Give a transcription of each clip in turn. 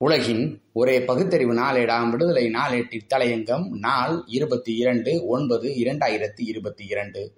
உலகின் ஒரே பகுத்தறிவு நாளேடாம் விடுதலை நாளேட்டின் தலையங்கம் நாள் இருபத்தி இரண்டு ஒன்பது இரண்டாயிரத்தி இருபத்தி இரண்டு.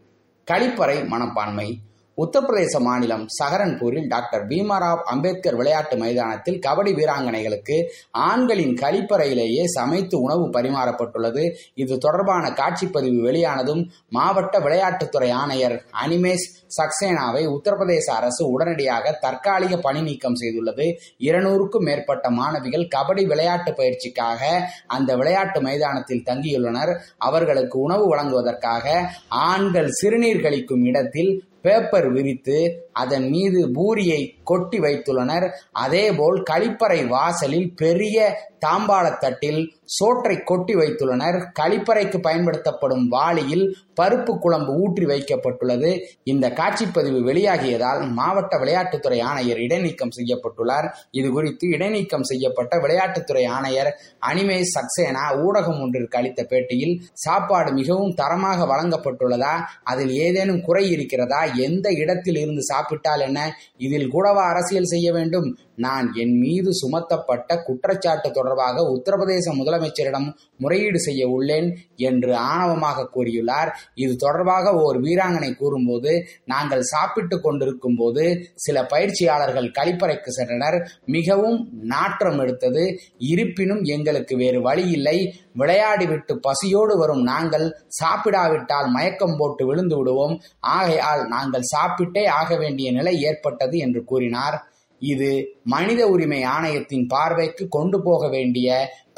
கழிப்பறை மனப்பான்மை. உத்தரப்பிரதேச மாநிலம் சஹரன்பூரில் டாக்டர் பீமாராவ் அம்பேத்கர் விளையாட்டு மைதானத்தில் கபடி வீராங்கனைகளுக்கு ஆண்களின் கழிப்பறையிலேயே சமைத்து உணவு பரிமாறப்பட்டுள்ளது. இது தொடர்பான காட்சிப்பதிவு வெளியானதும் மாவட்ட விளையாட்டுத்துறை ஆணையர் அனிமேஷ் சக்சேனாவை உத்தரப்பிரதேச அரசு உடனடியாக தற்காலிக பணி நீக்கம் செய்துள்ளது. இருநூறுக்கும் மேற்பட்ட மாணவிகள் கபடி விளையாட்டு பயிற்சிக்காக அந்த விளையாட்டு மைதானத்தில் தங்கியுள்ளனர். அவர்களுக்கு உணவு வழங்குவதற்காக ஆண்கள் சிறுநீர் கழிக்கும் இடத்தில் பேப்பர் விரித்து அதன் மீது பூரியை கொட்டி வைத்துள்ளனர். அதேபோல் கழிப்பறை வாசலில் பெரிய தாம்பாளத்தட்டில் சோற்றை கொட்டி வைத்துள்ளனர். கழிப்பறைக்கு பயன்படுத்தப்படும் வாளியில் பருப்பு குழம்பு ஊற்றி வைக்கப்பட்டுள்ளது. இந்த காட்சிப்பதிவு வெளியாகியதால் மாவட்ட விளையாட்டுத்துறை ஆணையர் இடைநீக்கம் செய்யப்பட்டுள்ளார். இது குறித்து இடைநீக்கம் செய்யப்பட்ட விளையாட்டுத்துறை ஆணையர் அனிமேஷ் சக்சேனா ஊடகம் ஒன்றிற்கு அளித்த பேட்டியில் சாப்பாடு மிகவும் தரமாக வழங்கப்பட்டுள்ளதா? அதில் ஏதேனும் குறை இருக்கிறதா? எந்த இடத்தில் இருந்து சாப்பிட்டால் என்ன? இதில் கூடவா அரசியல் செய்ய வேண்டும்? நான் என் மீது சுமத்தப்பட்ட குற்றச்சாட்டு தொடர்பாக உத்தரப்பிரதேச முதலமைச்சரிடம் முறையீடு செய்ய உள்ளேன் என்று ஆணவமாக கூறியுள்ளார். இது தொடர்பாக ஓர் வீராங்கனை கூறும்போது நாங்கள் சாப்பிட்டு கொண்டிருக்கும் போது சில பயிற்சியாளர்கள் கழிப்பறைக்கு சென்றனர். மிகவும் நாற்றம் எடுத்தது. இருப்பினும் எங்களுக்கு வேறு வழி இல்லை. விளையாடிவிட்டு பசியோடு வரும் நாங்கள் சாப்பிடாவிட்டால் மயக்கம் போட்டு விழுந்து விடுவோம். ஆகையால் நாங்கள் சாப்பிட்டே ஆக வேண்டும் வேண்டிய நிலை ஏற்பட்டது என்று கூறினார். இது மனித உரிமை ஆணையத்தின் பார்வைக்கு கொண்டு போக வேண்டிய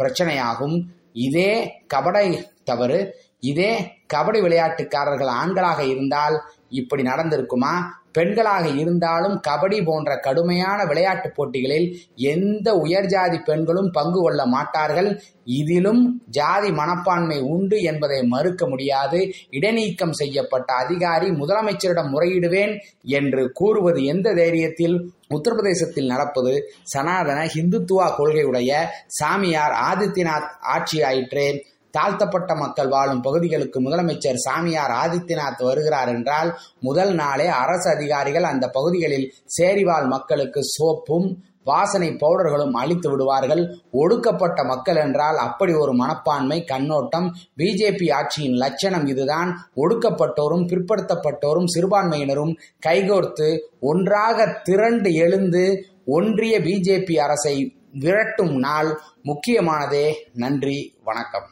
பிரச்சனையாகும். இதே கபடை தவறு இதே கபடி விளையாட்டுக்காரர்கள் ஆண்களாக இருந்தால் இப்படி நடந்திருக்குமா? பெண்களாக இருந்தாலும் கபடி போன்ற கடுமையான விளையாட்டு போட்டிகளில் எந்த உயர்ஜாதி பெண்களும் பங்கு கொள்ள மாட்டார்கள். இதிலும் ஜாதி மனப்பான்மை உண்டு என்பதை மறுக்க முடியாது. இடைநீக்கம் செய்யப்பட்ட அதிகாரி முதலமைச்சரிடம் முறையிடுவேன் என்று கூறுவது எந்த தைரியத்தில்? உத்தரப்பிரதேசத்தில் நடப்பது சனாதன ஹிந்துத்துவா கொள்கையுடைய சாமியார் ஆதித்யநாத் ஆட்சி தாழ்த்தப்பட்ட மக்கள் வாழும் பகுதிகளுக்கு முதலமைச்சர் சாமியார் ஆதித்யநாத் வருகிறார் என்றால் முதல் நாளே அரசு அதிகாரிகள் அந்த பகுதிகளில் சேரிவாழ் மக்களுக்கு சோப்பும் வாசனை பவுடர்களும் அளித்து விடுவார்கள். ஒடுக்கப்பட்ட மக்கள் என்றால் அப்படி ஒரு மனப்பான்மை கண்ணோட்டம் பிஜேபி ஆட்சியின் லட்சணம் இதுதான். ஒடுக்கப்பட்டோரும் பிற்படுத்தப்பட்டோரும் சிறுபான்மையினரும் கைகோர்த்து ஒன்றாக திரண்டு எழுந்து ஒன்றிய பிஜேபி அரசை விரட்டும் நாள். முக்கியமானதே. நன்றி. வணக்கம்.